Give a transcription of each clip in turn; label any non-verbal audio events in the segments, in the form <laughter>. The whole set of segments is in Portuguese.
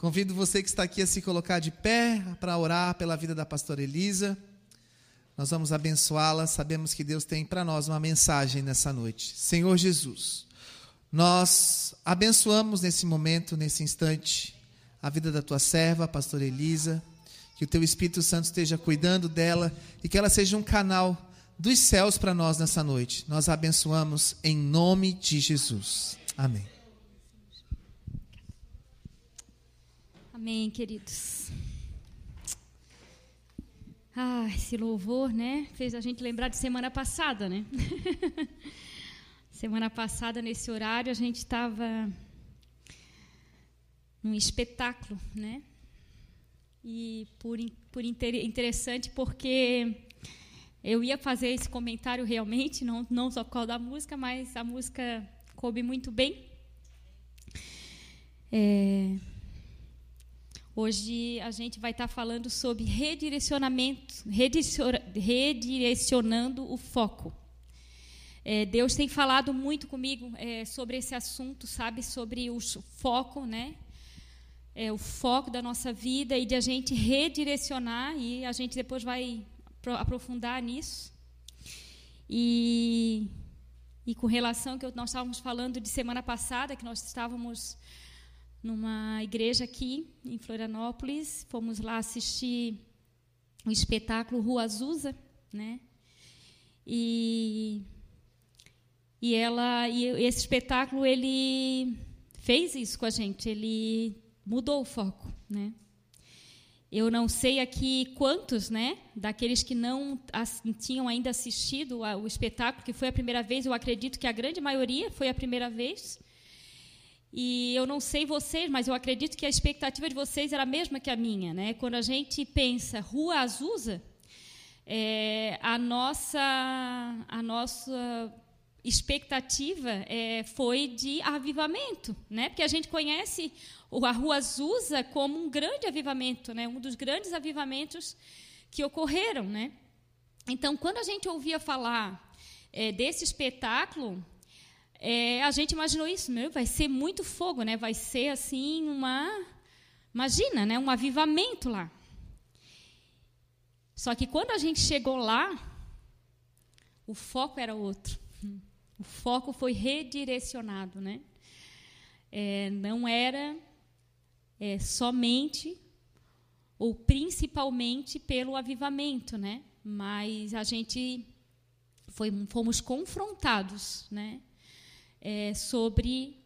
Convido você que está aqui a se colocar de pé para orar pela vida da pastora Elisa. Nós vamos abençoá-la. Sabemos que Deus tem para nós uma mensagem nessa noite. Senhor Jesus, nós abençoamos nesse momento, nesse instante, a vida da tua serva, pastora Elisa. Que o teu Espírito Santo esteja cuidando dela e que ela seja um canal dos céus para nós nessa noite. Nós abençoamos em nome de Jesus. Amém. Amém, queridos. Ah, esse louvor, né, fez a gente lembrar de semana passada, né? <laughs> semana passada, nesse horário, a gente estava num espetáculo, né? E por, por interessante, porque eu ia fazer esse comentário realmente, não, não só por causa da música, mas a música coube muito bem. É, Hoje a gente vai estar falando sobre redirecionamento, redirecionando o foco. É, Deus tem falado muito comigo é, sobre esse assunto, sabe, sobre o foco, né? É, o foco da nossa vida e de a gente redirecionar e a gente depois vai aprofundar nisso. E, e com relação que nós estávamos falando de semana passada, que nós estávamos numa igreja aqui em Florianópolis. Fomos lá assistir o espetáculo Rua Azusa, né? E e ela e esse espetáculo ele fez isso com a gente, ele mudou o foco, né? Eu não sei aqui quantos, né, daqueles que não tinham ainda assistido o espetáculo, que foi a primeira vez, eu acredito que a grande maioria foi a primeira vez. E eu não sei vocês, mas eu acredito que a expectativa de vocês era a mesma que a minha. Né? Quando a gente pensa Rua Azusa, é, a, nossa, a nossa expectativa é, foi de avivamento, né? porque a gente conhece a Rua Azusa como um grande avivamento, né? um dos grandes avivamentos que ocorreram. Né? Então, quando a gente ouvia falar é, desse espetáculo, é, a gente imaginou isso, meu, vai ser muito fogo, né? Vai ser assim uma, imagina, né? Um avivamento lá. Só que quando a gente chegou lá, o foco era outro. O foco foi redirecionado, né? É, não era é, somente ou principalmente pelo avivamento, né? Mas a gente foi, fomos confrontados, né? É, sobre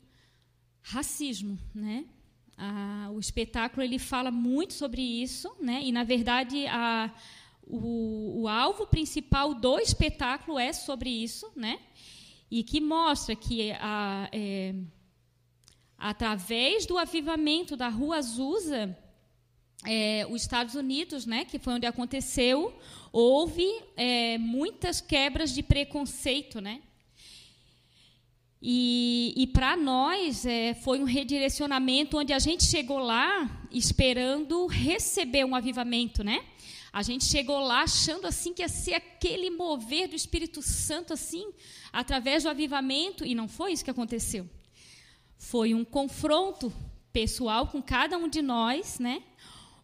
racismo, né? A, o espetáculo ele fala muito sobre isso, né? E na verdade a, o, o, alvo principal do espetáculo é sobre isso, né? E que mostra que a, é, através do avivamento da Rua Azusa, é, os Estados Unidos, né, que foi onde aconteceu, houve é, muitas quebras de preconceito, né? E, e para nós é, foi um redirecionamento onde a gente chegou lá esperando receber um avivamento, né? A gente chegou lá achando assim que ia ser aquele mover do Espírito Santo assim, através do avivamento, e não foi isso que aconteceu. Foi um confronto pessoal com cada um de nós, né?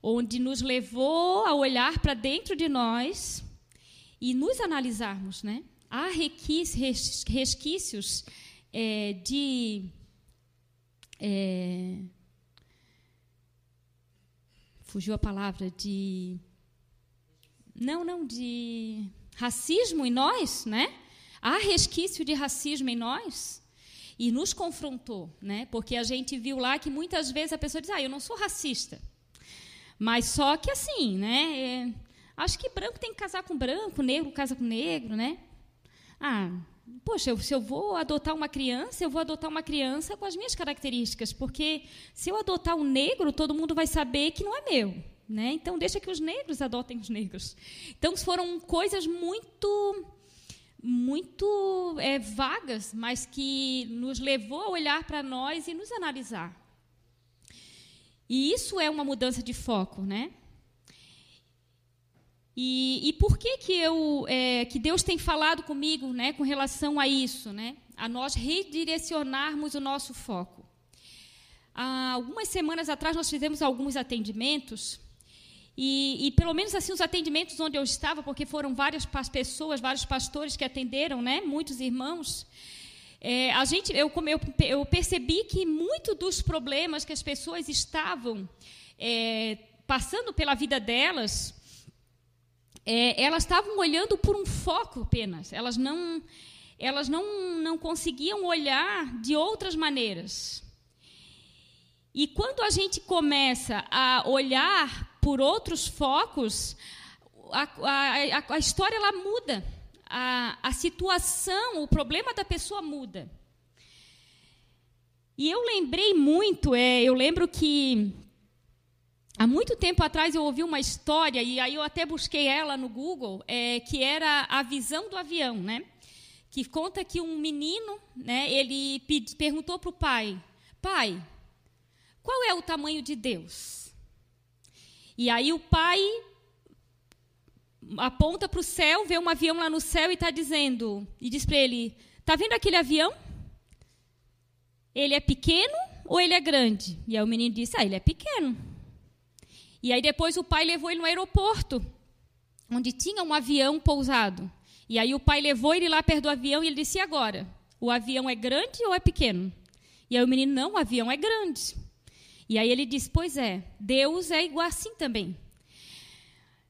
Onde nos levou a olhar para dentro de nós e nos analisarmos, né? Há resquícios é, de é, fugiu a palavra de não não de racismo em nós né? Há resquício de racismo em nós e nos confrontou né? Porque a gente viu lá que muitas vezes a pessoa diz ah eu não sou racista. Mas só que assim né? É, acho que branco tem que casar com branco negro casa com negro né? Ah poxa, se eu vou adotar uma criança, eu vou adotar uma criança com as minhas características, porque se eu adotar um negro, todo mundo vai saber que não é meu. Né? Então, deixa que os negros adotem os negros. Então, foram coisas muito muito é, vagas, mas que nos levou a olhar para nós e nos analisar. E isso é uma mudança de foco, né? E, e por que que eu é, que Deus tem falado comigo, né, com relação a isso, né, a nós redirecionarmos o nosso foco? há algumas semanas atrás nós fizemos alguns atendimentos e, e, pelo menos assim os atendimentos onde eu estava, porque foram várias pessoas, vários pastores que atenderam, né, muitos irmãos. É, a gente, eu, eu, eu, percebi que muito dos problemas que as pessoas estavam é, passando pela vida delas, é, elas estavam olhando por um foco apenas. Elas não, elas não, não conseguiam olhar de outras maneiras. E quando a gente começa a olhar por outros focos, a, a, a história ela muda. A, a situação, o problema da pessoa muda. E eu lembrei muito, é, eu lembro que há muito tempo atrás eu ouvi uma história, e aí eu até busquei ela no Google, é, que era a visão do avião, né? Que conta que um menino, né, ele perguntou para o pai, pai, qual é o tamanho de Deus? E aí o pai aponta para o céu, vê um avião lá no céu e está dizendo, e diz para ele: Está vendo aquele avião? Ele é pequeno ou ele é grande? E aí o menino disse: Ah, ele é pequeno. E aí depois o pai levou ele no aeroporto, onde tinha um avião pousado. E aí o pai levou ele lá perto do avião e ele disse: E agora? O avião é grande ou é pequeno? E aí o menino: Não, o avião é grande. E aí ele diz: Pois é, Deus é igual assim também.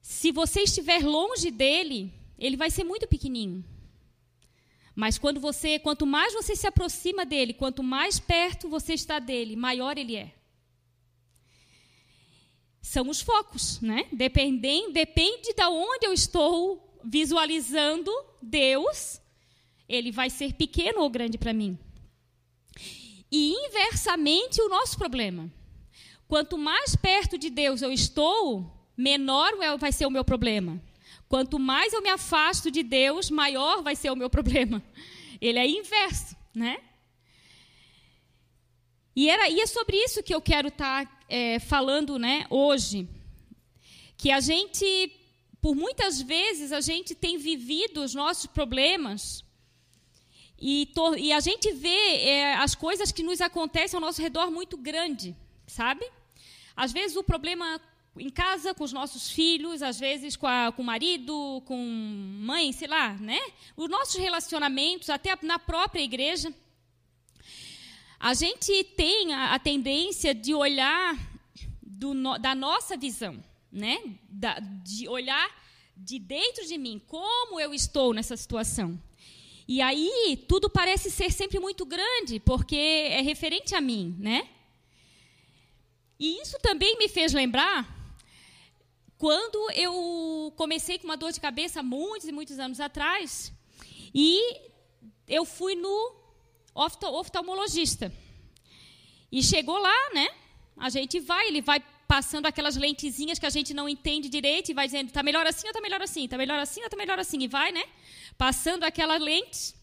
Se você estiver longe dele, ele vai ser muito pequenininho. Mas quando você, quanto mais você se aproxima dele, quanto mais perto você está dele, maior ele é. São os focos, né? Dependem, depende de onde eu estou visualizando Deus, ele vai ser pequeno ou grande para mim. E inversamente o nosso problema. Quanto mais perto de Deus eu estou, menor vai ser o meu problema. Quanto mais eu me afasto de Deus, maior vai ser o meu <laughs> problema. Ele é inverso, né? E, era, e é sobre isso que eu quero estar tá, é, falando né, hoje. Que a gente, por muitas vezes, a gente tem vivido os nossos problemas e, e a gente vê é, as coisas que nos acontecem ao nosso redor muito grande, sabe? Às vezes o problema em casa com os nossos filhos, às vezes com, a, com o marido, com mãe, sei lá, né? Os nossos relacionamentos, até na própria igreja. A gente tem a, a tendência de olhar do, da nossa visão, né? Da, de olhar de dentro de mim, como eu estou nessa situação. E aí tudo parece ser sempre muito grande, porque é referente a mim, né? E isso também me fez lembrar quando eu comecei com uma dor de cabeça muitos e muitos anos atrás, e eu fui no oftalmologista. E chegou lá, né? A gente vai, ele vai passando aquelas lentezinhas que a gente não entende direito e vai dizendo, tá melhor assim ou tá melhor assim, tá melhor assim ou tá melhor assim, e vai, né? Passando aquela lente.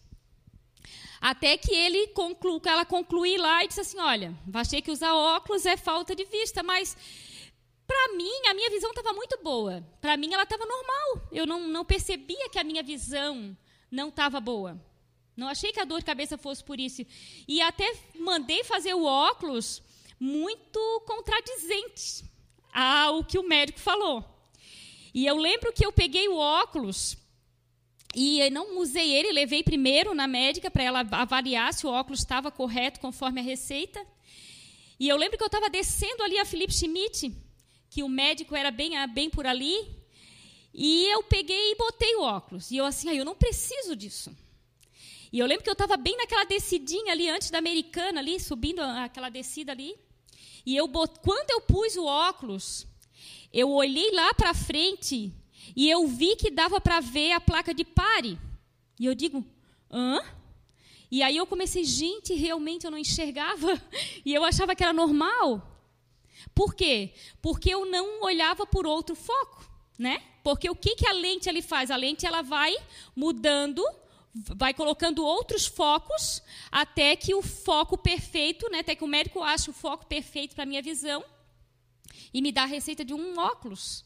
Até que ele conclu, ela conclui lá e disse assim: Olha, achei que usar óculos é falta de vista, mas para mim a minha visão estava muito boa. Para mim ela estava normal. Eu não, não percebia que a minha visão não estava boa. Não achei que a dor de cabeça fosse por isso. E até mandei fazer o óculos muito contradizente ao que o médico falou. E eu lembro que eu peguei o óculos e não usei ele, levei primeiro na médica para ela avaliar se o óculos estava correto conforme a receita. E eu lembro que eu estava descendo ali a Felipe Schmidt, que o médico era bem, bem por ali, e eu peguei e botei o óculos. E eu assim, ah, eu não preciso disso. E eu lembro que eu estava bem naquela descidinha ali, antes da americana ali, subindo aquela descida ali. E eu bot... quando eu pus o óculos, eu olhei lá para frente e eu vi que dava para ver a placa de pare. E eu digo, hã? E aí eu comecei, gente, realmente eu não enxergava. <laughs> E eu achava que era normal. Por quê? Porque eu não olhava por outro foco, né? Porque o que, que a lente ali faz? A lente ela vai mudando, vai colocando outros focos até que o foco perfeito, né? Até que o médico ache o foco perfeito para a minha visão e me dá a receita de um óculos.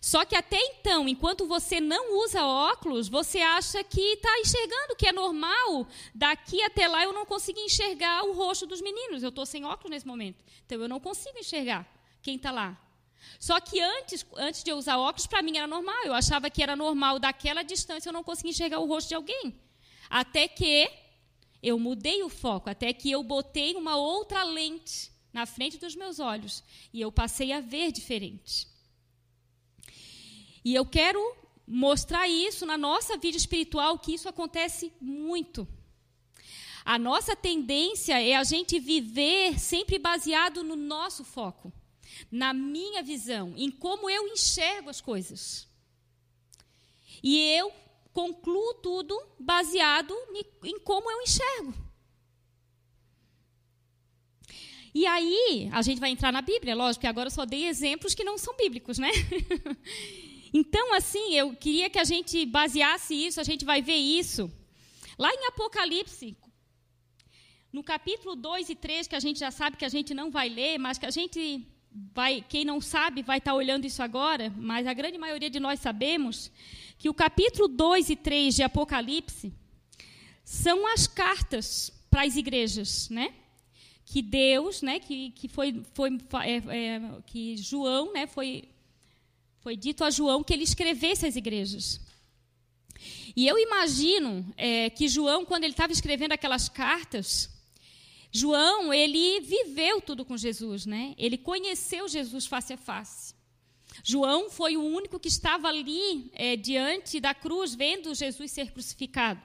Só que até então, enquanto você não usa óculos, você acha que está enxergando, que é normal. Daqui até lá eu não consigo enxergar o rosto dos meninos. Eu estou sem óculos nesse momento. Então eu não consigo enxergar quem está lá. Só que antes, antes de eu usar óculos, para mim era normal. Eu achava que era normal daquela distância eu não conseguia enxergar o rosto de alguém. Até que eu mudei o foco, até que eu botei uma outra lente na frente dos meus olhos e eu passei a ver diferente. E eu quero mostrar isso na nossa vida espiritual, que isso acontece muito. A nossa tendência é a gente viver sempre baseado no nosso foco, na minha visão, em como eu enxergo as coisas. E eu concluo tudo baseado em como eu enxergo. E aí, a gente vai entrar na Bíblia, lógico que agora eu só dei exemplos que não são bíblicos, né? <laughs> Então, assim, eu queria que a gente baseasse isso, a gente vai ver isso. Lá em Apocalipse, no capítulo 2 e 3, que a gente já sabe que a gente não vai ler, mas que a gente vai, quem não sabe, vai estar olhando isso agora, mas a grande maioria de nós sabemos que o capítulo 2 e 3 de Apocalipse são as cartas para as igrejas, né? Que Deus, né, que, que foi, foi é, é, que João, né, foi foi dito a João que ele escrevesse as igrejas. E eu imagino é, que João, quando ele estava escrevendo aquelas cartas, João, ele viveu tudo com Jesus, né? Ele conheceu Jesus face a face. João foi o único que estava ali é, diante da cruz, vendo Jesus ser crucificado.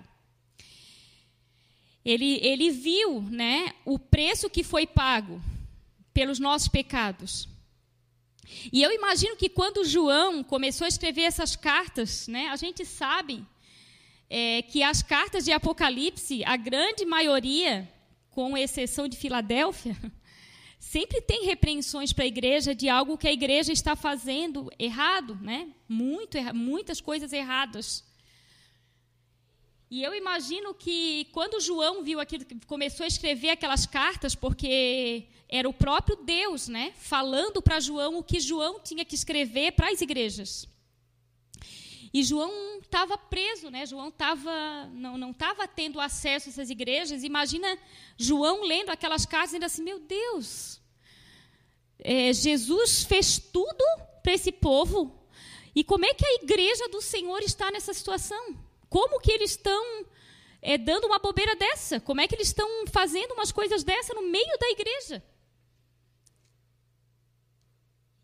Ele, ele viu né, o preço que foi pago pelos nossos pecados. E eu imagino que quando João começou a escrever essas cartas, né, a gente sabe é, que as cartas de Apocalipse, a grande maioria, com exceção de Filadélfia, <laughs> sempre tem repreensões para a igreja de algo que a igreja está fazendo errado, né? Muito, muitas coisas erradas. E eu imagino que quando João viu aquilo, começou a escrever aquelas cartas, porque era o próprio Deus, né, falando para João o que João tinha que escrever para as igrejas. E João estava preso, né? João tava, não não estava tendo acesso a essas igrejas. Imagina João lendo aquelas cartas e assim: Meu Deus, é, Jesus fez tudo para esse povo. E como é que a igreja do Senhor está nessa situação? Como que eles estão é, dando uma bobeira dessa? Como é que eles estão fazendo umas coisas dessa no meio da igreja?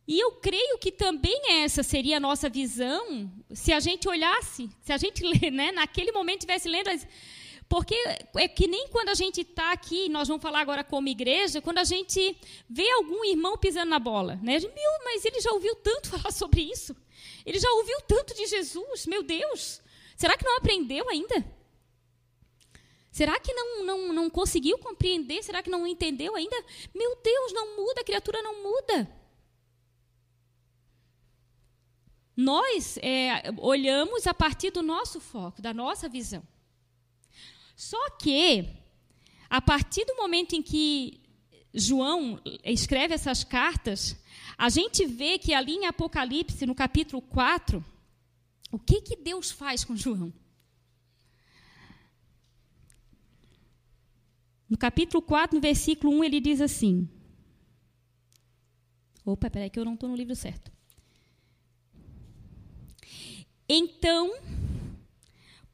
E eu creio que também essa seria a nossa visão se a gente olhasse, se a gente <laughs> né, naquele momento estivesse lendo. Porque é que nem quando a gente está aqui, nós vamos falar agora como igreja, quando a gente vê algum irmão pisando na bola. Né? Meu, mas ele já ouviu tanto <laughs> falar sobre isso. Ele já ouviu tanto de Jesus. Meu Deus, será que não aprendeu ainda? Será que não, não, não conseguiu compreender? Será que não entendeu ainda? Meu Deus, não muda, a criatura não muda. Nós é, olhamos a partir do nosso foco, da nossa visão. Só que, a partir do momento em que João escreve essas cartas, a gente vê que ali em Apocalipse, no capítulo 4, o que, que Deus faz com João? No capítulo 4, no versículo 1, ele diz assim. Opa, peraí, que eu não estou no livro certo. Então,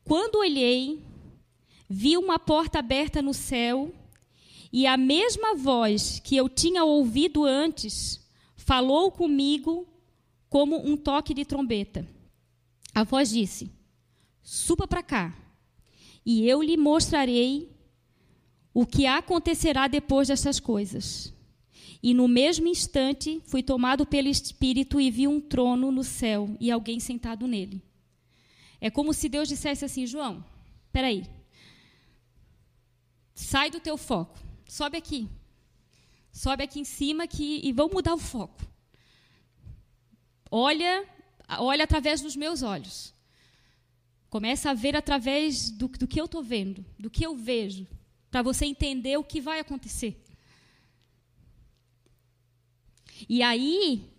quando olhei, vi uma porta aberta no céu e a mesma voz que eu tinha ouvido antes falou comigo como um toque de trombeta. A voz disse: Suba para cá, e eu lhe mostrarei o que acontecerá depois dessas coisas. E no mesmo instante fui tomado pelo Espírito e vi um trono no céu e alguém sentado nele. É como se Deus dissesse assim: João, peraí, sai do teu foco, sobe aqui, sobe aqui em cima que, e vamos mudar o foco. Olha, olha através dos meus olhos. Começa a ver através do, do que eu estou vendo, do que eu vejo, para você entender o que vai acontecer. E aí,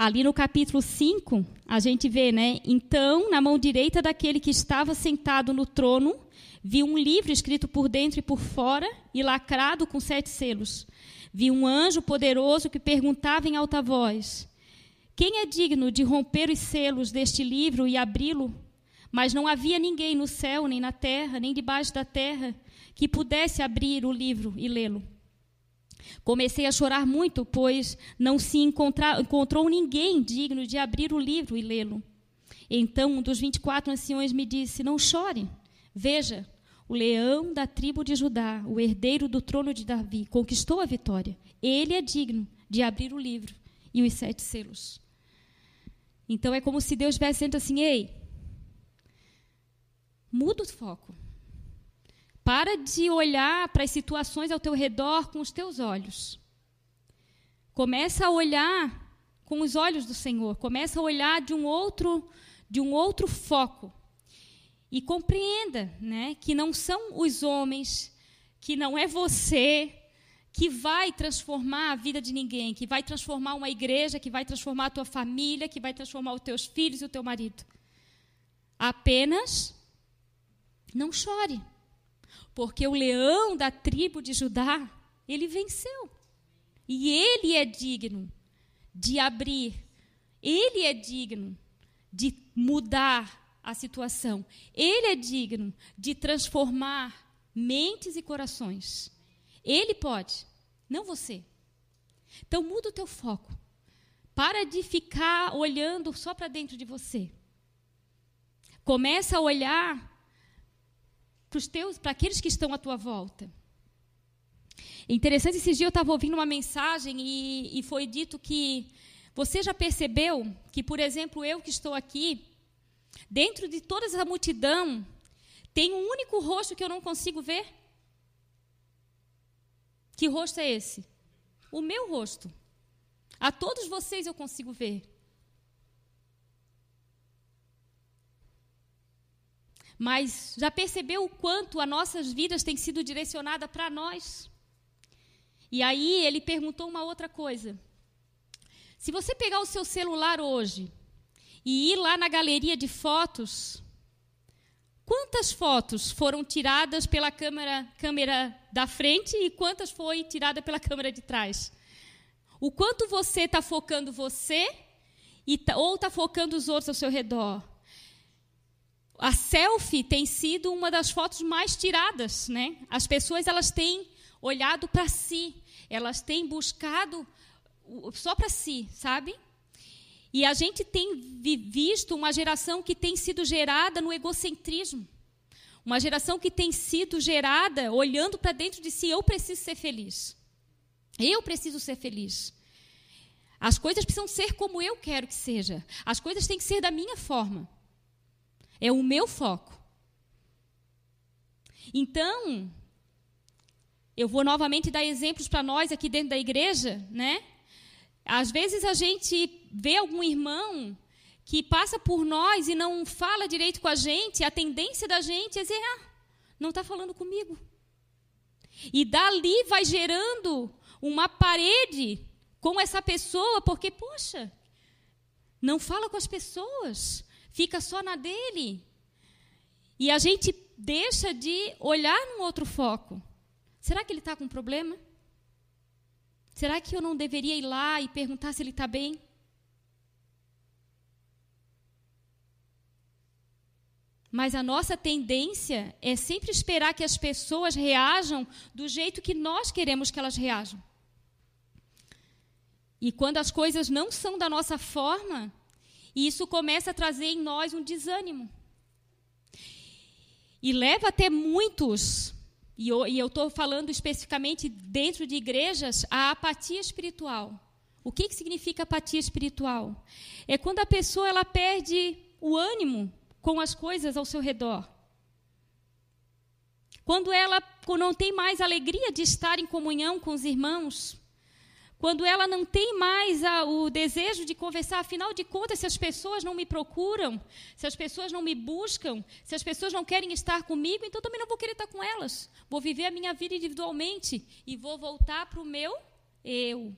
Ali no capítulo 5, a gente vê, né? Então, na mão direita daquele que estava sentado no trono, vi um livro escrito por dentro e por fora e lacrado com sete selos. Vi um anjo poderoso que perguntava em alta voz: Quem é digno de romper os selos deste livro e abri-lo? Mas não havia ninguém no céu, nem na terra, nem debaixo da terra que pudesse abrir o livro e lê-lo. Comecei a chorar muito, pois não se encontrou ninguém digno de abrir o livro e lê-lo. Então um dos 24 anciões me disse: Não chore. Veja, o leão da tribo de Judá, o herdeiro do trono de Davi, conquistou a vitória. Ele é digno de abrir o livro e os sete selos. Então é como se Deus estivesse dizendo assim: Ei, muda o foco. Para de olhar para as situações ao teu redor com os teus olhos. Começa a olhar com os olhos do Senhor. Começa a olhar de um outro, de um outro foco. E compreenda, né, que não são os homens, que não é você que vai transformar a vida de ninguém, que vai transformar uma igreja, que vai transformar a tua família, que vai transformar os teus filhos e o teu marido. Apenas não chore, porque o leão da tribo de Judá, ele venceu. E ele é digno de abrir, ele é digno de mudar a situação. Ele é digno de transformar mentes e corações. Ele pode, não você. Então muda o teu foco. Para de ficar olhando só para dentro de você. Começa a olhar para os teus, para aqueles que estão à tua volta. É interessante, esses dias eu estava ouvindo uma mensagem e, e foi dito que você já percebeu que, por exemplo, eu que estou aqui, dentro de toda essa multidão, tem um único rosto que eu não consigo ver? Que rosto é esse? O meu rosto. A todos vocês eu consigo ver. Mas já percebeu o quanto as nossas vidas têm sido direcionadas para nós? E aí ele perguntou uma outra coisa. Se você pegar o seu celular hoje e ir lá na galeria de fotos, quantas fotos foram tiradas pela câmera, câmera da frente e quantas foi tirada pela câmera de trás? O quanto você está focando você e, tá, ou está focando os outros ao seu redor? A selfie tem sido uma das fotos mais tiradas, né? As pessoas elas têm olhado para si, elas têm buscado só para si, sabe? E a gente tem visto uma geração que tem sido gerada no egocentrismo. Uma geração que tem sido gerada olhando para dentro de si, eu preciso ser feliz. Eu preciso ser feliz. As coisas precisam ser como eu quero que seja. As coisas têm que ser da minha forma. É o meu foco. Então, eu vou novamente dar exemplos para nós aqui dentro da igreja, né? Às vezes a gente vê algum irmão que passa por nós e não fala direito com a gente, a tendência da gente é dizer, ah, não está falando comigo. E dali vai gerando uma parede com essa pessoa, porque, poxa, não fala com as pessoas fica só na dele. E a gente deixa de olhar num outro foco. Será que ele está com problema? Será que eu não deveria ir lá e perguntar se ele está bem? Mas a nossa tendência é sempre esperar que as pessoas reajam do jeito que nós queremos que elas reajam. E quando as coisas não são da nossa forma, e isso começa a trazer em nós um desânimo. E leva até muitos, e eu estou falando especificamente dentro de igrejas, a apatia espiritual. O que, que significa apatia espiritual? É quando a pessoa ela perde o ânimo com as coisas ao seu redor. Quando ela não tem mais alegria de estar em comunhão com os irmãos, quando ela não tem mais a, o desejo de conversar, afinal de contas, se as pessoas não me procuram, se as pessoas não me buscam, se as pessoas não querem estar comigo, então também não vou querer estar com elas. Vou viver a minha vida individualmente e vou voltar para o meu eu.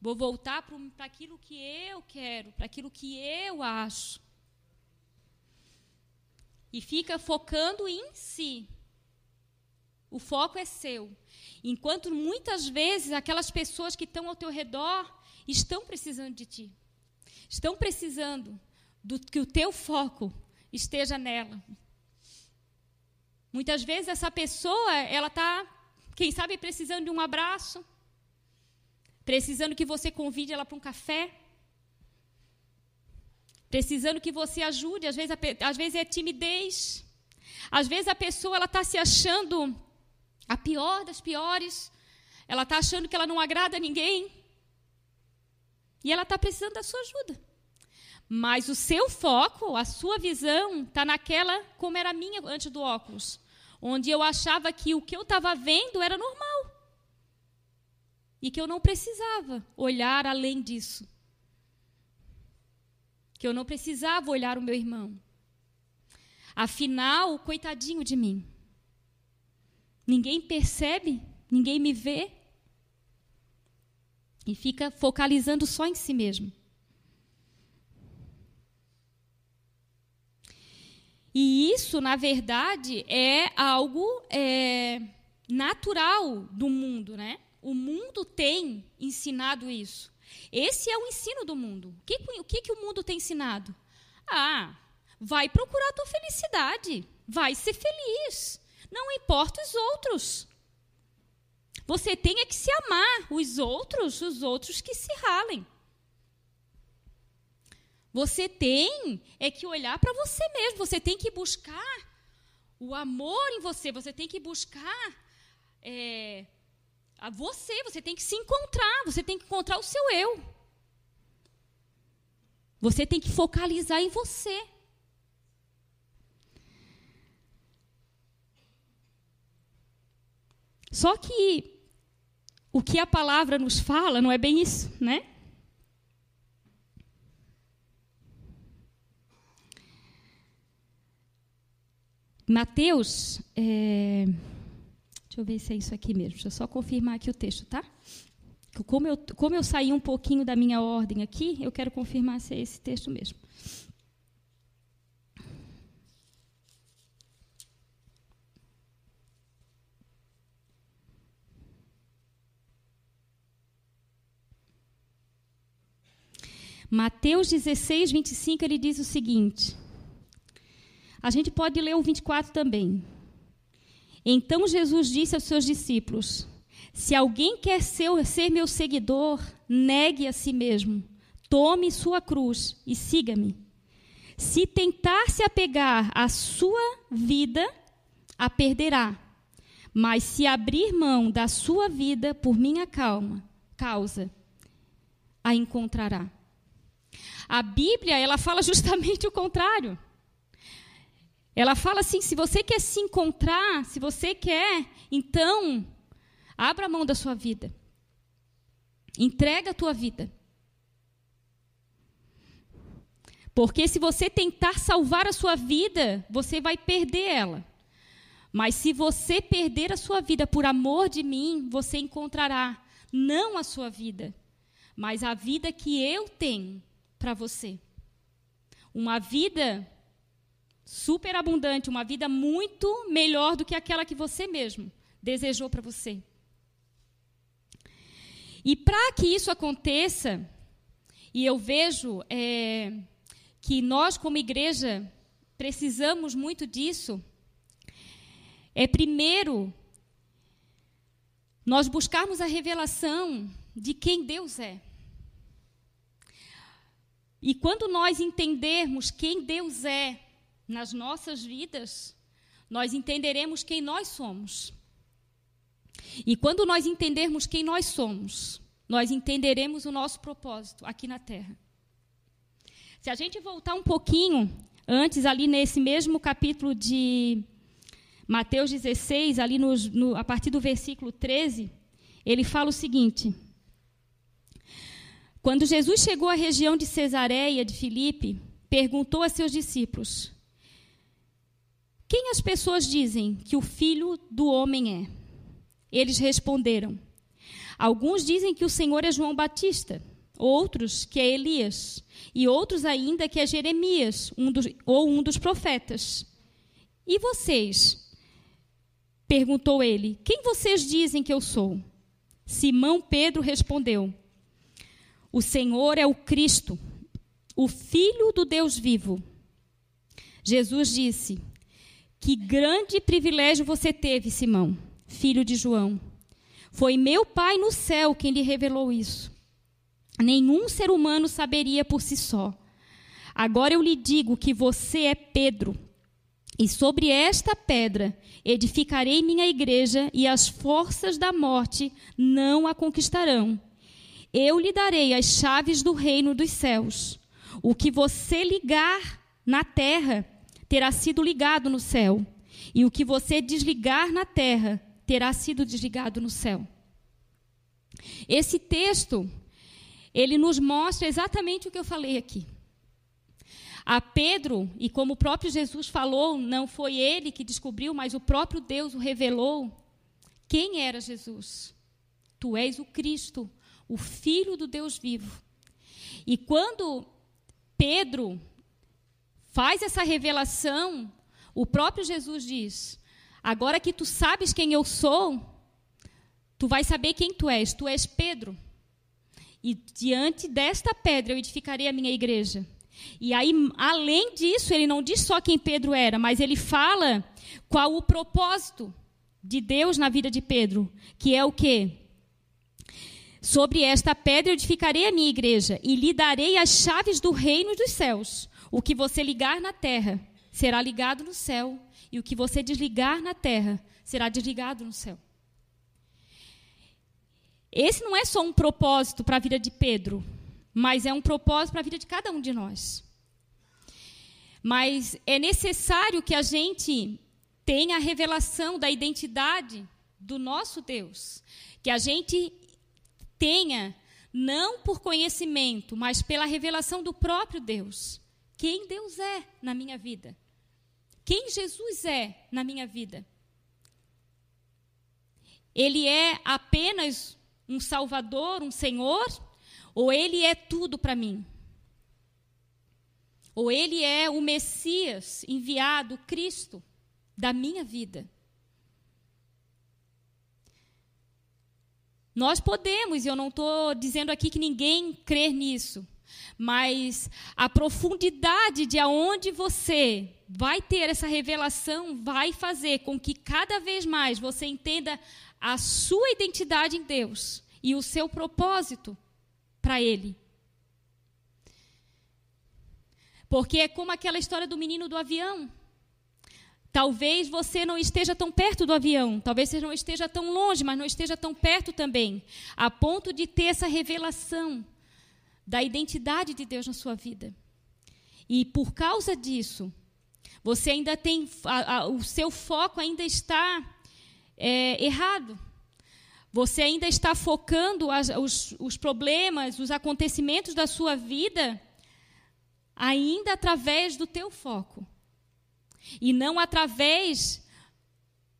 Vou voltar para aquilo que eu quero, para aquilo que eu acho. E fica focando em si. O foco é seu. Enquanto muitas vezes aquelas pessoas que estão ao teu redor estão precisando de ti. Estão precisando do que o teu foco esteja nela. Muitas vezes essa pessoa, ela está, quem sabe, precisando de um abraço, precisando que você convide ela para um café, precisando que você ajude. Às vezes, às vezes é timidez, às vezes a pessoa ela está se achando a pior das piores, ela está achando que ela não agrada a ninguém. E ela está precisando da sua ajuda. Mas o seu foco, a sua visão, está naquela como era a minha antes do óculos, onde eu achava que o que eu estava vendo era normal. E que eu não precisava olhar além disso, que eu não precisava olhar o meu irmão. Afinal, coitadinho de mim, ninguém percebe, ninguém me vê e fica focalizando só em si mesmo. E isso, na verdade, é algo é, natural do mundo, né? O mundo tem ensinado isso. Esse é o ensino do mundo. O que, o que, que o mundo tem ensinado? Ah, vai procurar a tua felicidade. Vai ser feliz. Não importa os outros. Você tem é que se amar. Os outros, os outros que se ralem. Você tem é que olhar para você mesmo, você tem que buscar o amor em você, você tem que buscar é, a você, você tem que se encontrar, você tem que encontrar o seu eu. Você tem que focalizar em você. Só que o que a palavra nos fala não é bem isso, né? Mateus, é, deixa eu ver se é isso aqui mesmo, deixa eu só confirmar aqui o texto, tá? Como eu, como eu saí um pouquinho da minha ordem aqui, eu quero confirmar se é esse texto mesmo. Mateus 16, 25, ele diz o seguinte: a gente pode ler o 24 também. Então Jesus disse aos seus discípulos: Se alguém quer ser, ser meu seguidor, negue a si mesmo, tome sua cruz e siga-me. Se tentar se apegar à sua vida, a perderá. Mas se abrir mão da sua vida por minha calma, causa, a encontrará. A Bíblia, ela fala justamente o contrário. Ela fala assim: se você quer se encontrar, se você quer, então, abra a mão da sua vida. Entrega a tua vida. Porque se você tentar salvar a sua vida, você vai perder ela. Mas se você perder a sua vida por amor de mim, você encontrará não a sua vida, mas a vida que eu tenho para você. Uma vida superabundante, uma vida muito melhor do que aquela que você mesmo desejou para você. E para que isso aconteça, e eu vejo é, que nós, como igreja, precisamos muito disso, é primeiro nós buscarmos a revelação de quem Deus é. E quando nós entendermos quem Deus é, nas nossas vidas, nós entenderemos quem nós somos. E quando nós entendermos quem nós somos, nós entenderemos o nosso propósito aqui na terra. Se a gente voltar um pouquinho antes, ali nesse mesmo capítulo de Mateus 16, ali no, no, a partir do versículo 13, ele fala o seguinte: Quando Jesus chegou à região de Cesareia de Filipe, perguntou a seus discípulos: quem as pessoas dizem que o filho do homem é? Eles responderam: Alguns dizem que o Senhor é João Batista, outros que é Elias, e outros ainda que é Jeremias, um dos, ou um dos profetas. E vocês? Perguntou ele: Quem vocês dizem que eu sou? Simão Pedro respondeu: O Senhor é o Cristo, o Filho do Deus vivo. Jesus disse: Que grande privilégio você teve, Simão, filho de João. Foi meu Pai no céu quem lhe revelou isso. Nenhum ser humano saberia por si só. Agora eu lhe digo que você é Pedro, e sobre esta pedra edificarei minha igreja, e as forças da morte não a conquistarão. Eu lhe darei as chaves do reino dos céus. O que você ligar na terra terá sido ligado no céu, e o que você desligar na terra terá sido desligado no céu. Esse texto, ele nos mostra exatamente o que eu falei aqui. A Pedro, e como o próprio Jesus falou, não foi ele que descobriu, mas o próprio Deus o revelou. Quem era Jesus? Tu és o Cristo, o Filho do Deus vivo. E quando Pedro faz essa revelação, o próprio Jesus diz: Agora que tu sabes quem eu sou, tu vais saber quem tu és. Tu és Pedro. E diante desta pedra eu edificarei a minha igreja e aí, além disso, ele não diz só quem Pedro era, mas ele fala qual o propósito de Deus na vida de Pedro, que é o quê? Sobre esta pedra edificarei a minha igreja e lhe darei as chaves do reino dos céus. O que você ligar na terra será ligado no céu, e o que você desligar na terra será desligado no céu. Esse não é só um propósito para a vida de Pedro, mas é um propósito para a vida de cada um de nós. Mas é necessário que a gente tenha a revelação da identidade do nosso Deus, que a gente tenha não por conhecimento, mas pela revelação do próprio Deus. Quem Deus é na minha vida? Quem Jesus é na minha vida? Ele é apenas um Salvador, um Senhor, ou ele é tudo para mim. Ou ele é o Messias enviado, Cristo, da minha vida. Nós podemos, e eu não estou dizendo aqui que ninguém crê nisso, mas a profundidade de aonde você vai ter essa revelação vai fazer com que cada vez mais você entenda a sua identidade em Deus e o seu propósito para ele. Porque é como aquela história do menino do avião. Talvez você não esteja tão perto do avião, talvez você não esteja tão longe, mas não esteja tão perto também, a ponto de ter essa revelação da identidade de Deus na sua vida. E por causa disso, você ainda tem, a, a, o seu foco ainda está é, errado. Você ainda está focando as, os, os problemas, os acontecimentos da sua vida, ainda através do teu foco. E não através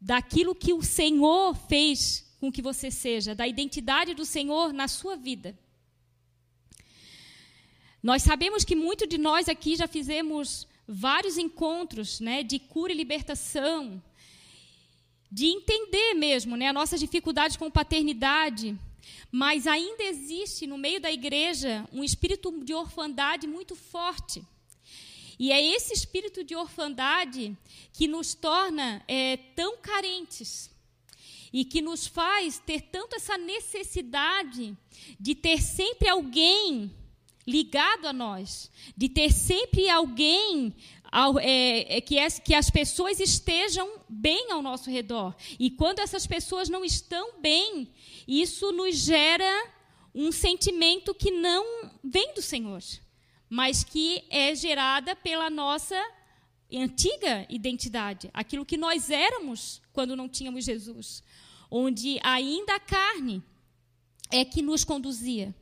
daquilo que o Senhor fez com que você seja, da identidade do Senhor na sua vida. Nós sabemos que muitos de nós aqui já fizemos vários encontros né, de cura e libertação, de entender mesmo né, as nossas dificuldades com paternidade, mas ainda existe no meio da igreja um espírito de orfandade muito forte. E é esse espírito de orfandade que nos torna é, tão carentes e que nos faz ter tanto essa necessidade de ter sempre alguém ligado a nós, de ter sempre alguém ao, é, é, que, as, que as pessoas estejam bem ao nosso redor. E quando essas pessoas não estão bem, isso nos gera um sentimento que não vem do Senhor, mas que é gerada pela nossa antiga identidade, aquilo que nós éramos quando não tínhamos Jesus, onde ainda a carne é que nos conduzia.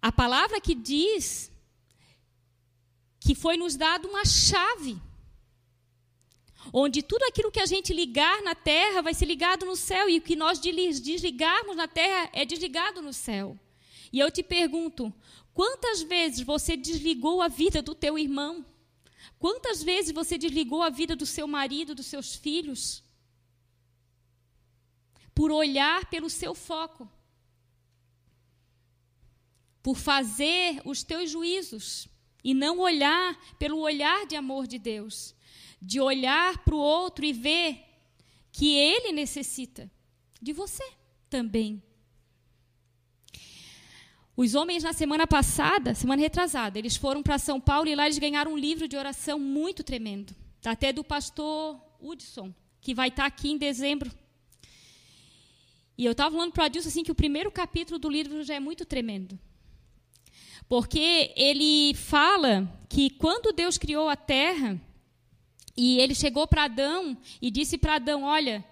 A palavra que diz que foi nos dado uma chave. onde tudo aquilo que a gente ligar na terra vai ser ligado no céu, e o que nós desligarmos na terra é desligado no céu. E eu te pergunto: quantas vezes você desligou a vida do teu irmão? Quantas vezes você desligou a vida do seu marido, dos seus filhos? Por olhar pelo seu foco, por fazer os teus juízos e não olhar pelo olhar de amor de Deus de olhar para o outro e ver que ele necessita de você também. Os homens, na semana passada, semana retrasada, eles foram para São Paulo e lá eles ganharam um livro de oração muito tremendo, até do pastor Hudson, que vai estar aqui em dezembro. E eu estava falando para o Adilson assim, que o primeiro capítulo do livro já é muito tremendo. Porque ele fala que quando Deus criou a terra, e ele chegou para Adão e disse para Adão: Olha,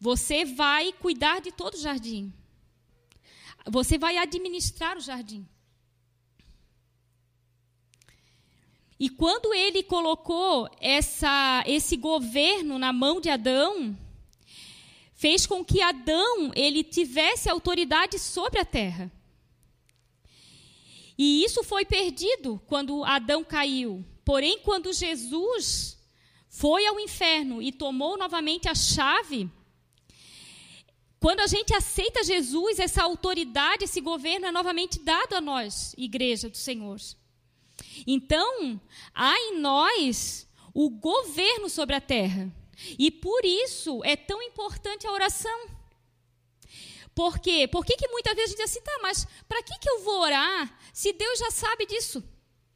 você vai cuidar de todo o jardim. Você vai administrar o jardim. E quando ele colocou essa, esse governo na mão de Adão, fez com que Adão ele tivesse autoridade sobre a terra. E isso foi perdido quando Adão caiu. Porém, quando Jesus foi ao inferno e tomou novamente a chave, quando a gente aceita Jesus, essa autoridade, esse governo é novamente dado a nós, igreja do Senhor. Então, há em nós o governo sobre a terra. E por isso é tão importante a oração. Por quê? Por que, que muitas vezes a gente diz assim, tá, mas para que, que eu vou orar se Deus já sabe disso?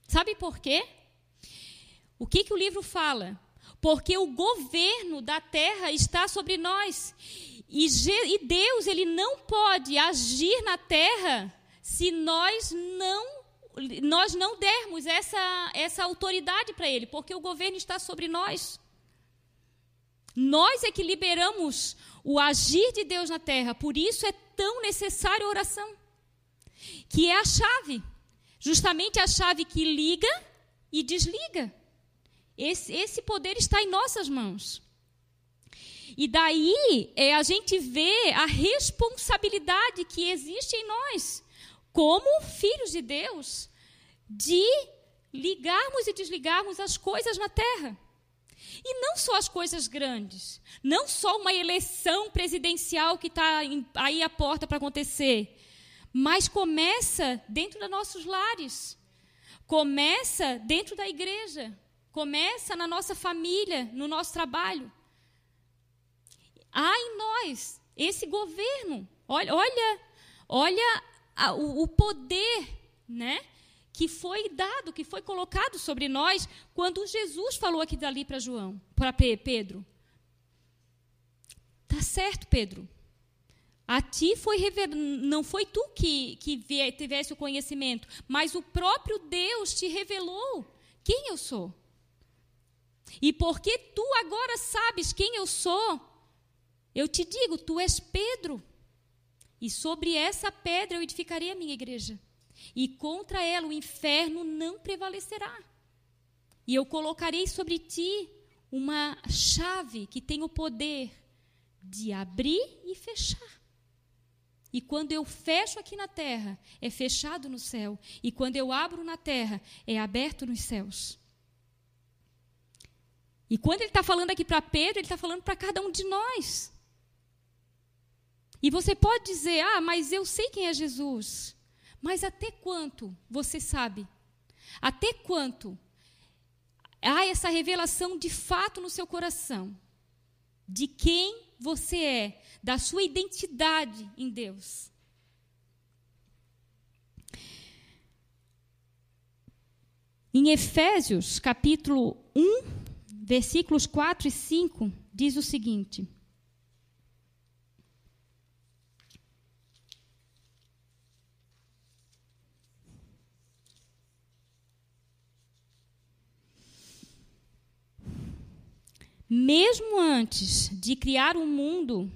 Sabe por quê? O que, que o livro fala? porque o governo da terra está sobre nós. E, Deus, ele não pode agir na terra se nós não nós não dermos essa, essa autoridade para ele, porque o governo está sobre nós. Nós é que liberamos o agir de Deus na terra, por isso é tão necessária a oração, que é a chave, justamente a chave que liga e desliga. Esse, esse poder está em nossas mãos. E daí é, a gente vê a responsabilidade que existe em nós, como filhos de Deus, de ligarmos e desligarmos as coisas na terra. E não só as coisas grandes, não só uma eleição presidencial que está aí à porta para acontecer, mas começa dentro dos nossos lares, começa dentro da igreja, Começa na nossa família, no nosso trabalho. Há em nós esse governo. Olha, olha, olha a, o, o poder, né? que foi dado, que foi colocado sobre nós quando Jesus falou aqui dali para João, para Pedro. Tá certo, Pedro. A ti foi revelado, não foi tu que, que tivesse o conhecimento, mas o próprio Deus te revelou quem eu sou. E porque tu agora sabes quem eu sou, eu te digo: tu és Pedro. E sobre essa pedra eu edificarei a minha igreja. E contra ela o inferno não prevalecerá. E eu colocarei sobre ti uma chave que tem o poder de abrir e fechar. E quando eu fecho aqui na terra, é fechado no céu. E quando eu abro na terra, é aberto nos céus. E quando ele está falando aqui para Pedro, ele está falando para cada um de nós. E você pode dizer, ah, mas eu sei quem é Jesus. Mas até quanto você sabe? Até quanto há essa revelação de fato no seu coração? De quem você é, da sua identidade em Deus. Em Efésios, capítulo 1, versículos 4 e 5 diz o seguinte: Mesmo antes de criar o mundo,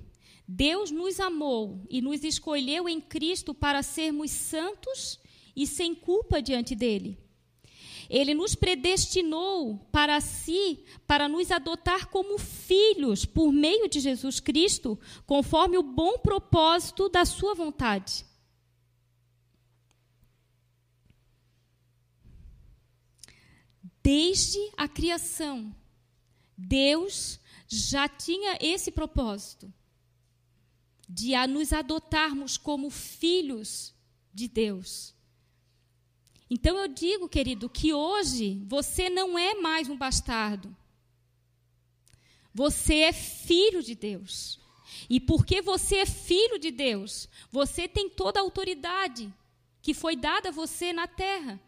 Deus nos amou e nos escolheu em Cristo para sermos santos e sem culpa diante dele. ele nos predestinou para si, para nos adotar como filhos por meio de Jesus Cristo, conforme o bom propósito da sua vontade. Desde a criação, Deus já tinha esse propósito de a nos adotarmos como filhos de Deus. Então eu digo, querido, que hoje você não é mais um bastardo. Você é filho de Deus. E porque você é filho de Deus, você tem toda a autoridade que foi dada a você na terra.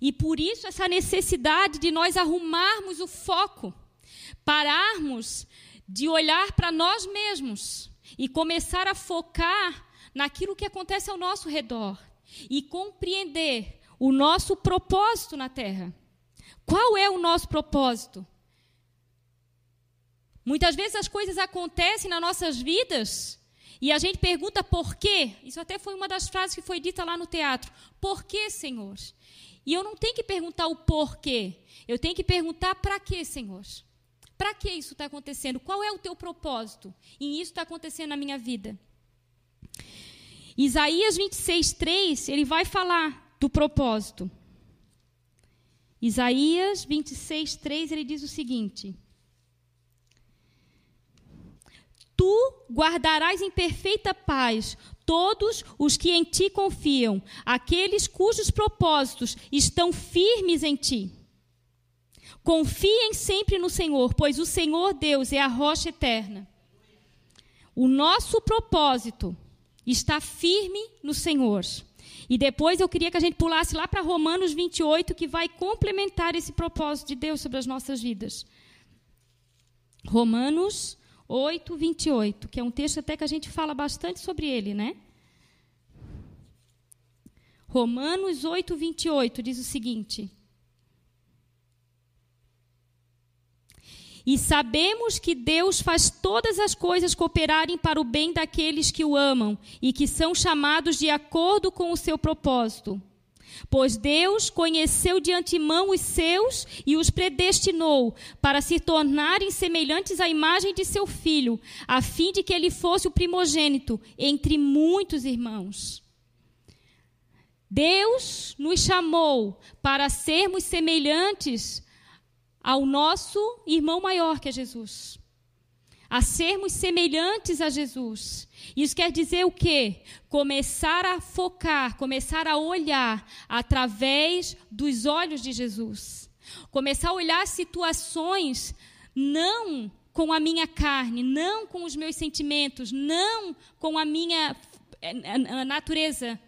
E por isso essa necessidade de nós arrumarmos o foco, pararmos de olhar para nós mesmos e começar a focar naquilo que acontece ao nosso redor e compreender o nosso propósito na terra. Qual é o nosso propósito? Muitas vezes as coisas acontecem nas nossas vidas e a gente pergunta por quê. Isso até foi uma das frases que foi dita lá no teatro. Por quê, Senhor? E eu não tenho que perguntar o porquê. Eu tenho que perguntar para quê, Senhor? Para que isso está acontecendo? Qual é o teu propósito? E isso está acontecendo na minha vida. Isaías 26, 3, ele vai falar do propósito. Isaías 26, 3, ele diz o seguinte: Tu guardarás em perfeita paz todos os que em ti confiam, aqueles cujos propósitos estão firmes em ti. Confiem sempre no Senhor, pois o Senhor Deus é a rocha eterna. O nosso propósito está firme no Senhor. E depois eu queria que a gente pulasse lá para Romanos 28, que vai complementar esse propósito de Deus sobre as nossas vidas. Romanos 8, 28, que é um texto até que a gente fala bastante sobre ele, né? Romanos 8, 28 diz o seguinte: E sabemos que Deus faz todas as coisas cooperarem para o bem daqueles que o amam e que são chamados de acordo com o seu propósito. Pois Deus conheceu de antemão os seus e os predestinou para se tornarem semelhantes à imagem de seu filho, a fim de que ele fosse o primogênito entre muitos irmãos. Deus nos chamou para sermos semelhantes ao nosso irmão maior, que é Jesus. A sermos semelhantes a Jesus. Isso quer dizer o quê? Começar a focar, começar a olhar através dos olhos de Jesus. Começar a olhar situações não com a minha carne, não com os meus sentimentos, não com a minha eh, natureza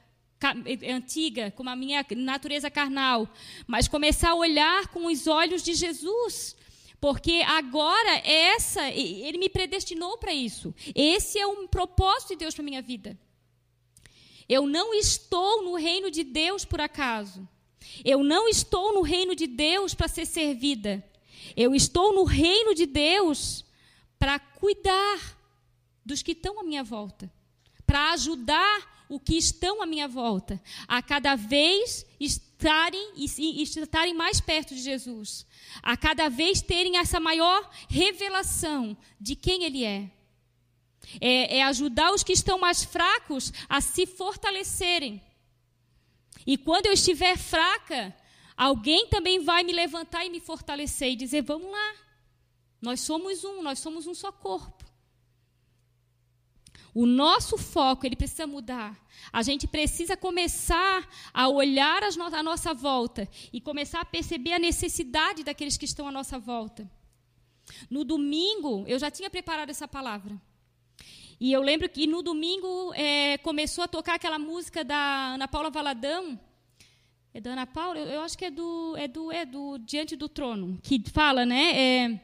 antiga, com a minha natureza carnal, mas começar a olhar com os olhos de Jesus. Porque agora essa, ele me predestinou para isso. Esse é um propósito de Deus para minha vida. Eu não estou no reino de Deus por acaso. Eu não estou no reino de Deus para ser servida. Eu estou no reino de Deus para cuidar dos que estão à minha volta, para ajudar o que estão à minha volta, a cada vez estarem e estarem mais perto de Jesus, a cada vez terem essa maior revelação de quem Ele é. É, é ajudar os que estão mais fracos a se fortalecerem. E quando eu estiver fraca, alguém também vai me levantar e me fortalecer e dizer: vamos lá, nós somos um, nós somos um só corpo. O nosso foco, ele precisa mudar. A gente precisa começar a olhar a nossa volta e começar a perceber a necessidade daqueles que estão à nossa volta. No domingo, eu já tinha preparado essa palavra. E eu lembro que no domingo é, começou a tocar aquela música da Ana Paula Valadão. É da Ana Paula? Eu, eu acho que é do, é do, é do Diante do Trono, que fala, né? É,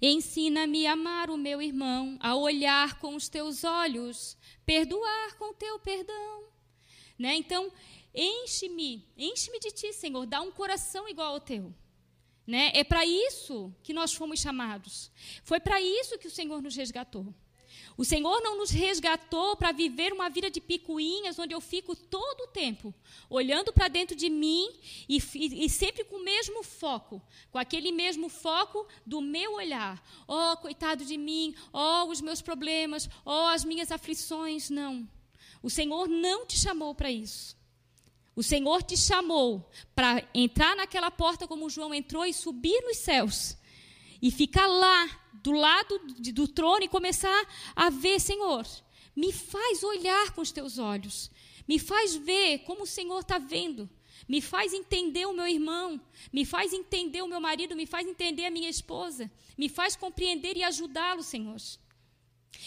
Ensina-me a amar o meu irmão, a olhar com os teus olhos, perdoar com o teu perdão. Né? Então, enche-me, enche-me de ti, Senhor, dá um coração igual ao teu. Né? É para isso que nós fomos chamados. Foi para isso que o Senhor nos resgatou. O Senhor não nos resgatou para viver uma vida de picuinhas, onde eu fico todo o tempo olhando para dentro de mim e, e, e, sempre com o mesmo foco, com aquele mesmo foco do meu olhar. Oh, coitado de mim, oh, os meus problemas, oh, as minhas aflições. Não. O Senhor não te chamou para isso. O Senhor te chamou para entrar naquela porta como João entrou e subir nos céus e ficar lá do lado do trono e começar a ver, Senhor, me faz olhar com os teus olhos, me faz ver como o Senhor está vendo, me faz entender o meu irmão, me faz entender o meu marido, me faz entender a minha esposa, me faz compreender e ajudá-lo, Senhor.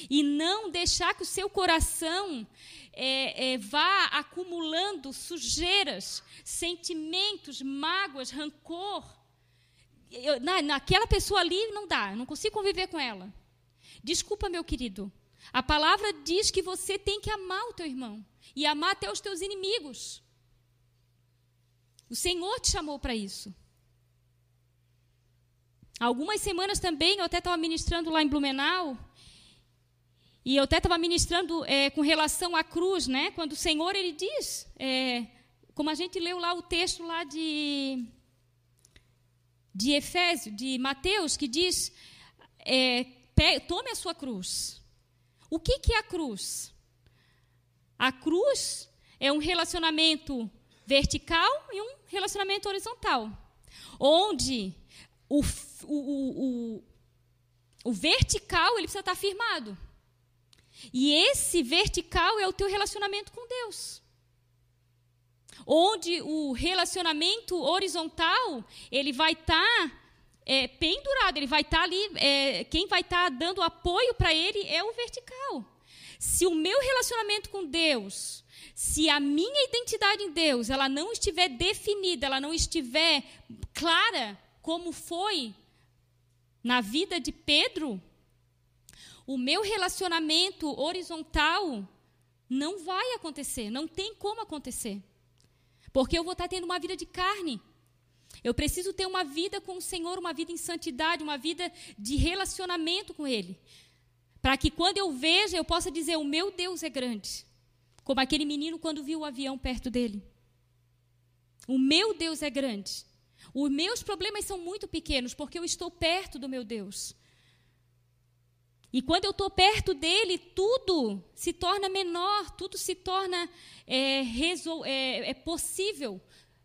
E não deixar que o seu coração é, é, vá acumulando sujeiras, sentimentos, mágoas, rancor, eu, na, naquela pessoa ali não dá, eu não consigo conviver com ela. Desculpa, meu querido. A palavra diz que você tem que amar o teu irmão e amar até os teus inimigos. O Senhor te chamou para isso. Algumas semanas também, eu até estava ministrando lá em Blumenau, e eu até estava ministrando é, com relação à cruz, né? Quando o Senhor ele diz, é, como a gente leu lá o texto lá de de Efésio, de Mateus, que diz: é, tome a sua cruz. O que, que é a cruz? A cruz é um relacionamento vertical e um relacionamento horizontal, onde o, o, o, o vertical ele precisa estar firmado. E esse vertical é o teu relacionamento com Deus onde o relacionamento horizontal ele vai estar tá, é, pendurado, ele vai estar tá ali, é, quem vai estar tá dando apoio para ele é o vertical. Se o meu relacionamento com Deus, se a minha identidade em Deus, ela não estiver definida, ela não estiver clara, como foi na vida de Pedro, o meu relacionamento horizontal não vai acontecer, não tem como acontecer. Porque eu vou estar tendo uma vida de carne. Eu preciso ter uma vida com o Senhor, uma vida em santidade, uma vida de relacionamento com Ele. Para que quando eu veja, eu possa dizer: O meu Deus é grande. Como aquele menino quando viu o avião perto dele. O meu Deus é grande. Os meus problemas são muito pequenos, porque eu estou perto do meu Deus. E quando eu estou perto dele, tudo se torna menor, tudo se torna é, é, é possível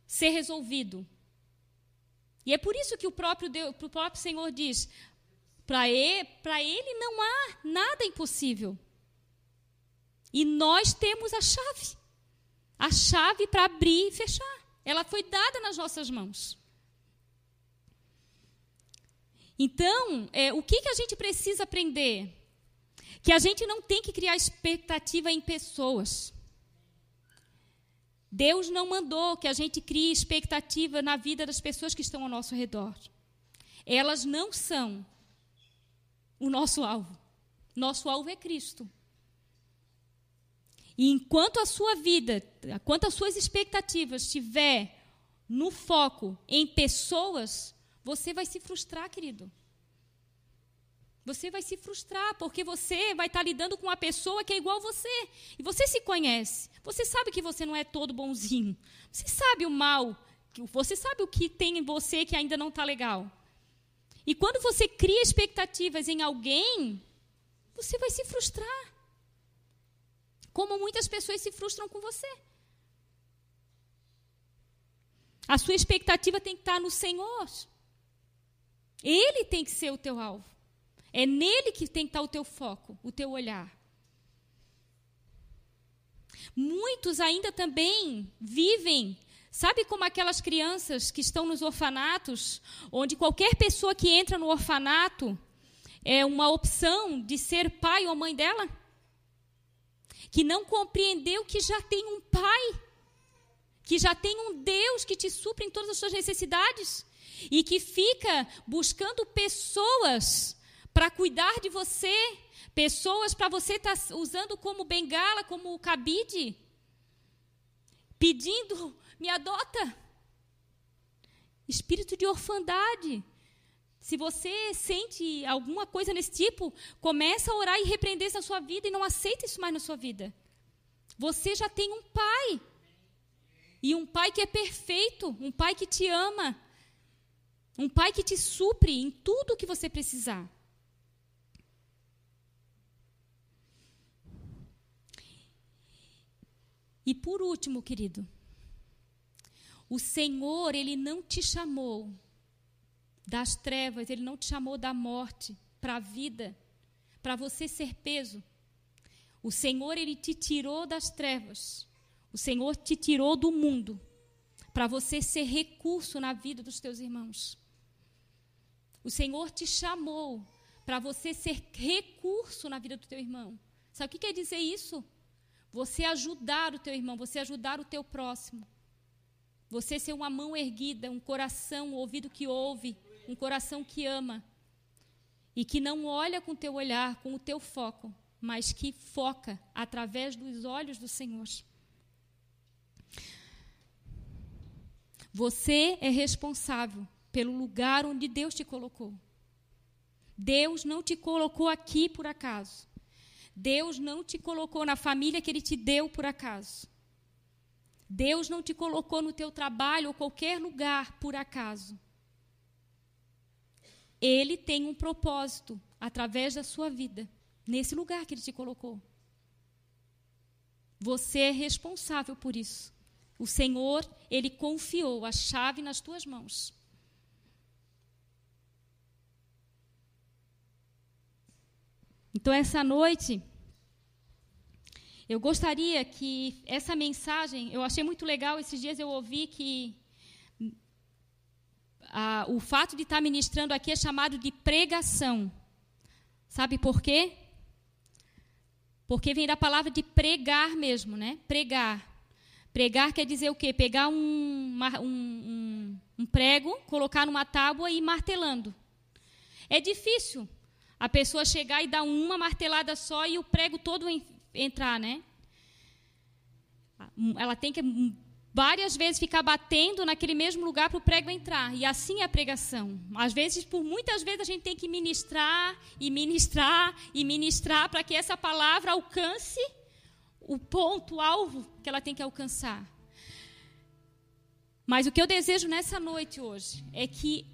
ser resolvido. E é por isso que o próprio, Deus, o próprio Senhor diz: para ele, ele não há nada impossível. E nós temos a chave a chave para abrir e fechar. Ela foi dada nas nossas mãos. Então, é, o que, que a gente precisa aprender? Que a gente não tem que criar expectativa em pessoas. Deus não mandou que a gente crie expectativa na vida das pessoas que estão ao nosso redor. Elas não são o nosso alvo. Nosso alvo é Cristo. E enquanto a sua vida, enquanto as suas expectativas estiver no foco em pessoas, você vai se frustrar, querido. Você vai se frustrar, porque você vai estar lidando com uma pessoa que é igual a você. E você se conhece. Você sabe que você não é todo bonzinho. Você sabe o mal. Você sabe o que tem em você que ainda não está legal. E quando você cria expectativas em alguém, você vai se frustrar. Como muitas pessoas se frustram com você. A sua expectativa tem que estar no Senhor. Ele tem que ser o teu alvo. É nele que tem que estar o teu foco, o teu olhar. Muitos ainda também vivem, sabe como aquelas crianças que estão nos orfanatos, onde qualquer pessoa que entra no orfanato é uma opção de ser pai ou mãe dela? Que não compreendeu que já tem um pai, que já tem um Deus que te supre em todas as suas necessidades e que fica buscando pessoas para cuidar de você, pessoas para você estar tá usando como bengala, como cabide, pedindo, me adota. Espírito de orfandade. Se você sente alguma coisa nesse tipo, começa a orar e repreender isso na sua vida e não aceita isso mais na sua vida. Você já tem um pai. E um pai que é perfeito, um pai que te ama, um pai que te supre em tudo o que você precisar. E por último, querido, o Senhor, ele não te chamou das trevas, ele não te chamou da morte para a vida, para você ser peso. O Senhor, ele te tirou das trevas. O Senhor te tirou do mundo para você ser recurso na vida dos teus irmãos. O Senhor te chamou para você ser recurso na vida do teu irmão. Sabe o que quer dizer isso? Você ajudar o teu irmão, você ajudar o teu próximo. Você ser uma mão erguida, um coração, um ouvido que ouve, um coração que ama. E que não olha com o teu olhar, com o teu foco, mas que foca através dos olhos do Senhor. Você é responsável pelo lugar onde Deus te colocou. Deus não te colocou aqui por acaso. Deus não te colocou na família que Ele te deu por acaso. Deus não te colocou no teu trabalho ou qualquer lugar por acaso. Ele tem um propósito através da sua vida, nesse lugar que Ele te colocou. Você é responsável por isso. O Senhor, Ele confiou a chave nas tuas mãos. Então, essa noite, eu gostaria que essa mensagem, eu achei muito legal, esses dias eu ouvi que a, o fato de estar ministrando aqui é chamado de pregação. Sabe por quê? Porque vem da palavra de pregar mesmo, né? Pregar. Pregar quer dizer o quê? Pegar um, um, um, um prego, colocar numa tábua e ir martelando. É difícil a pessoa chegar e dar uma martelada só e o prego todo entrar, né? Ela tem que várias vezes ficar batendo naquele mesmo lugar para o prego entrar. E assim é a pregação. Às vezes, por muitas vezes, a gente tem que ministrar e ministrar e ministrar para que essa palavra alcance o ponto alvo que ela tem que alcançar. Mas o que eu desejo nessa noite hoje é que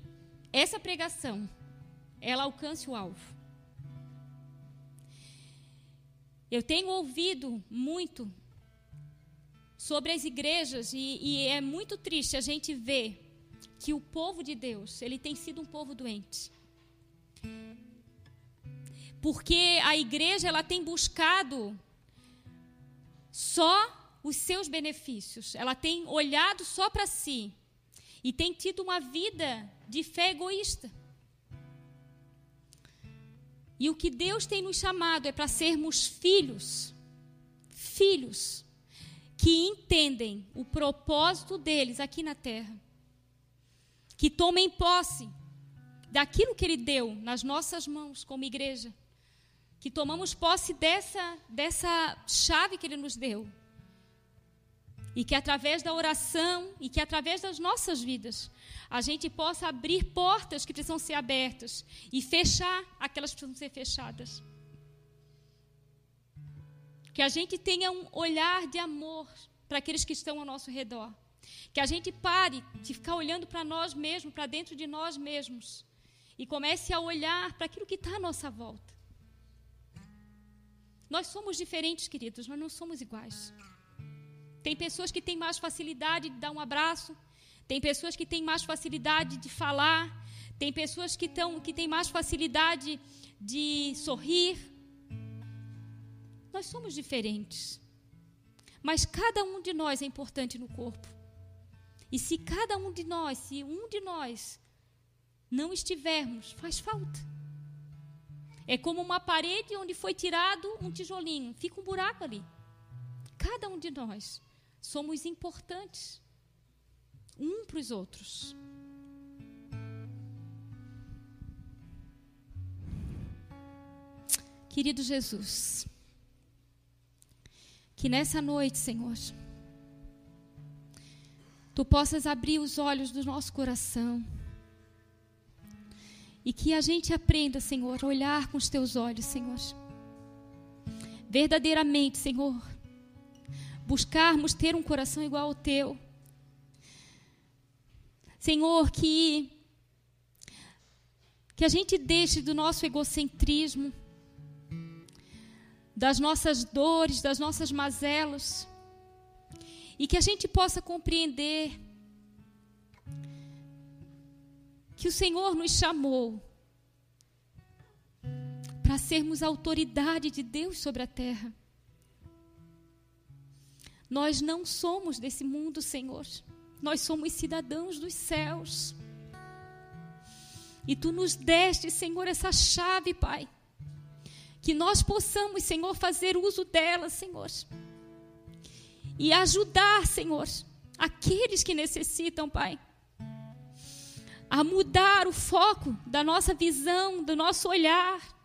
essa pregação ela alcance o alvo. Eu tenho ouvido muito sobre as igrejas e, e, é muito triste a gente ver que o povo de Deus ele tem sido um povo doente porque a igreja ela tem buscado só os seus benefícios. Ela tem olhado só para si e tem tido uma vida de fé egoísta. E o que Deus tem nos chamado é para sermos filhos, filhos que entendem o propósito deles aqui na terra, que tomem posse daquilo que Ele deu nas nossas mãos como igreja que tomamos posse dessa, dessa chave que Ele nos deu. E que através da oração e que através das nossas vidas, a gente possa abrir portas que precisam ser abertas e fechar aquelas que precisam ser fechadas. Que a gente tenha um olhar de amor para aqueles que estão ao nosso redor. Que a gente pare de ficar olhando para nós mesmos, para dentro de nós mesmos. E comece a olhar para aquilo que está à nossa volta. Nós somos diferentes, queridos, nós não somos iguais. Tem pessoas que têm mais facilidade de dar um abraço, tem pessoas que têm mais facilidade de falar, tem pessoas que, tão, que têm mais facilidade de sorrir. Nós somos diferentes. Mas cada um de nós é importante no corpo. E se cada um de nós, se um de nós não estivermos, faz falta. É como uma parede onde foi tirado um tijolinho, fica um buraco ali. Cada um de nós somos importantes um para os outros. Querido Jesus, que nessa noite, Senhor, tu possas abrir os olhos do nosso coração E que a gente aprenda, Senhor, a olhar com os teus olhos, Senhor. Verdadeiramente, Senhor, buscarmos ter um coração igual ao teu. Senhor, que que a gente deixe do nosso egocentrismo, das nossas dores, das nossas mazelas, e que a gente possa compreender que o Senhor nos chamou para sermos a autoridade de Deus sobre a terra. Nós não somos desse mundo, Senhor. Nós somos cidadãos dos céus. E tu nos deste, Senhor, essa chave, Pai. Que nós possamos, Senhor, fazer uso dela, Senhor. E ajudar, Senhor, aqueles que necessitam, Pai a mudar o foco da nossa visão, do nosso olhar.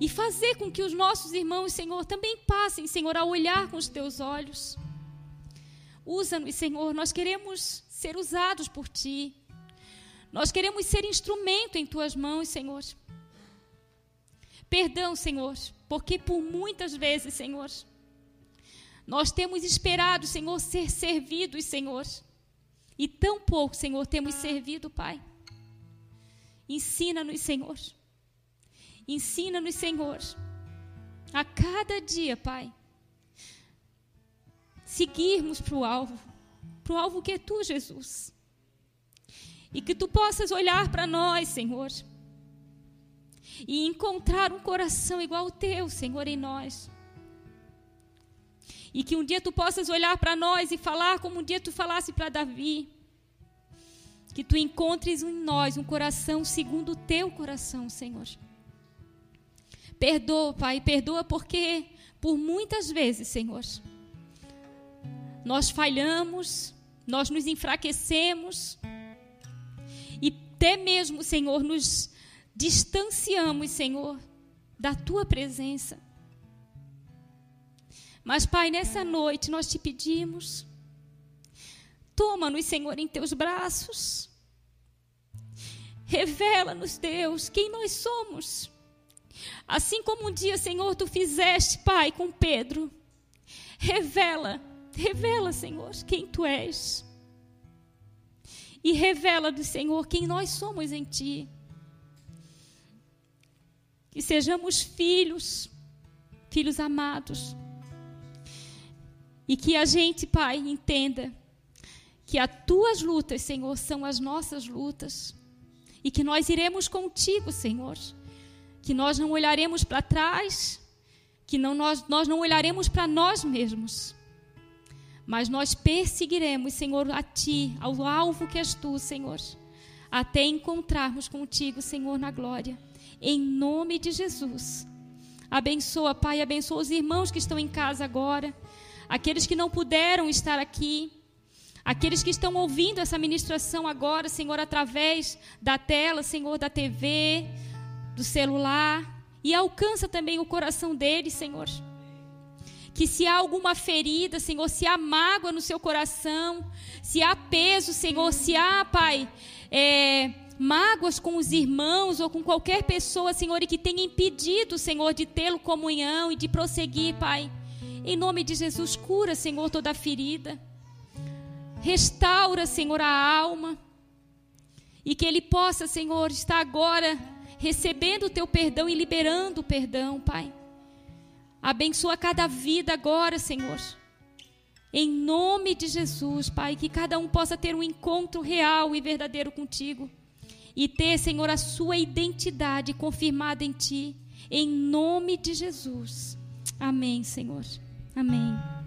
E fazer com que os nossos irmãos, Senhor, também passem, Senhor, a olhar com os teus olhos. Usa-nos, Senhor, nós queremos ser usados por Ti. Nós queremos ser instrumento em Tuas mãos, Senhor. Perdão, Senhor, porque por muitas vezes, Senhor, nós temos esperado, Senhor, ser servidos, Senhor e tão pouco, Senhor, temos servido, Pai. Ensina-nos, Senhor. Ensina-nos, Senhor. A cada dia, Pai. Seguirmos para o alvo. Para o alvo que é Tu, Jesus. E que Tu possas olhar para nós, Senhor. E encontrar um coração igual ao Teu, Senhor, em nós. E que um dia tu possas olhar para nós e falar como um dia tu falasse para Davi. Que tu encontres em nós um coração segundo o teu coração, Senhor. Perdoa, Pai, perdoa porque por muitas vezes, Senhor, nós falhamos, nós nos enfraquecemos e até mesmo, Senhor, nos distanciamos, Senhor, da tua presença. Mas, Pai, nessa noite nós te pedimos, toma-nos, Senhor, em teus braços. Revela-nos, Deus, quem nós somos. Assim como um dia, Senhor, tu fizeste, Pai, com Pedro. Revela, revela, Senhor, quem tu és. E revela do Senhor quem nós somos em ti. Que sejamos filhos, filhos amados e que a gente, Pai, entenda que as tuas lutas, Senhor, são as nossas lutas. E que nós iremos contigo, Senhor. Que nós não olharemos para trás, que não, nós, nós não olharemos para nós mesmos. Mas nós perseguiremos, Senhor, a Ti, ao alvo que és Tu, Senhor. Até encontrarmos contigo, Senhor, na glória. Em nome de Jesus. Abençoa, Pai, abençoa os irmãos que estão em casa agora aqueles que não puderam estar aqui, aqueles que estão ouvindo essa ministração agora, Senhor, através da tela, Senhor, da TV, do celular, e alcança também o coração deles, Senhor. Que se há alguma ferida, Senhor, se há mágoa no seu coração, se há peso, Senhor, se há, Pai, é, mágoas com os irmãos ou com qualquer pessoa, Senhor, e que tenha impedido, Senhor, de tê-lo comunhão e de prosseguir, Pai. Em nome de Jesus, cura, Senhor, toda ferida. Restaura, Senhor, a alma. E que ele possa, Senhor, estar agora recebendo o teu perdão e liberando o perdão, Pai. Abençoa cada vida agora, Senhor. Em nome de Jesus, Pai, que cada um possa ter um encontro real e verdadeiro contigo. E ter, Senhor, a sua identidade confirmada em Ti. Em nome de Jesus. Amém, Senhor. Amém.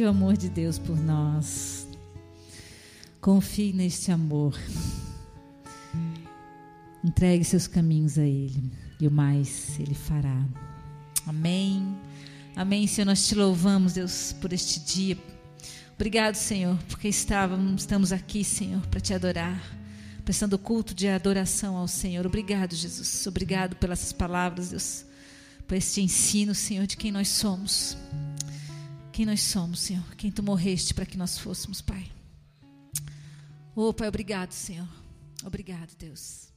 grande amor de Deus por nós. Confie neste amor. Entregue seus caminhos a Ele e o mais Ele fará. Amém. Amém, Senhor. Nós te louvamos, Deus, por este dia. Obrigado, Senhor, porque estávamos, estamos aqui, Senhor, para te adorar, prestando culto de adoração ao Senhor. Obrigado, Jesus. Obrigado pelas palavras, Deus, por este ensino, Senhor, de quem nós somos quem nós somos, Senhor, quem tu morreste para que nós fôssemos, Pai. Oh, Pai, obrigado, Senhor. Obrigado, Deus.